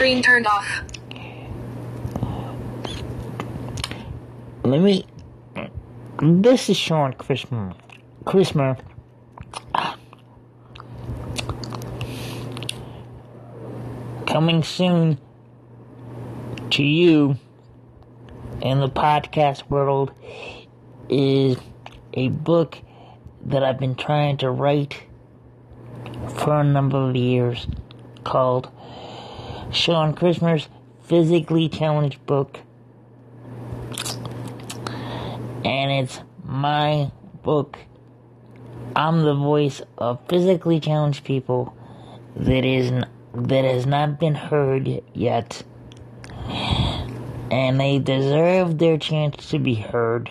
Screen turned off. Let me. This is Sean Christmas. Christmas. Coming soon to you in the podcast world is a book that I've been trying to write for a number of years called Sean Christmas Physically Challenged Book. And it's my book. I'm the voice of physically challenged people that is that has not been heard yet. And they deserve their chance to be heard.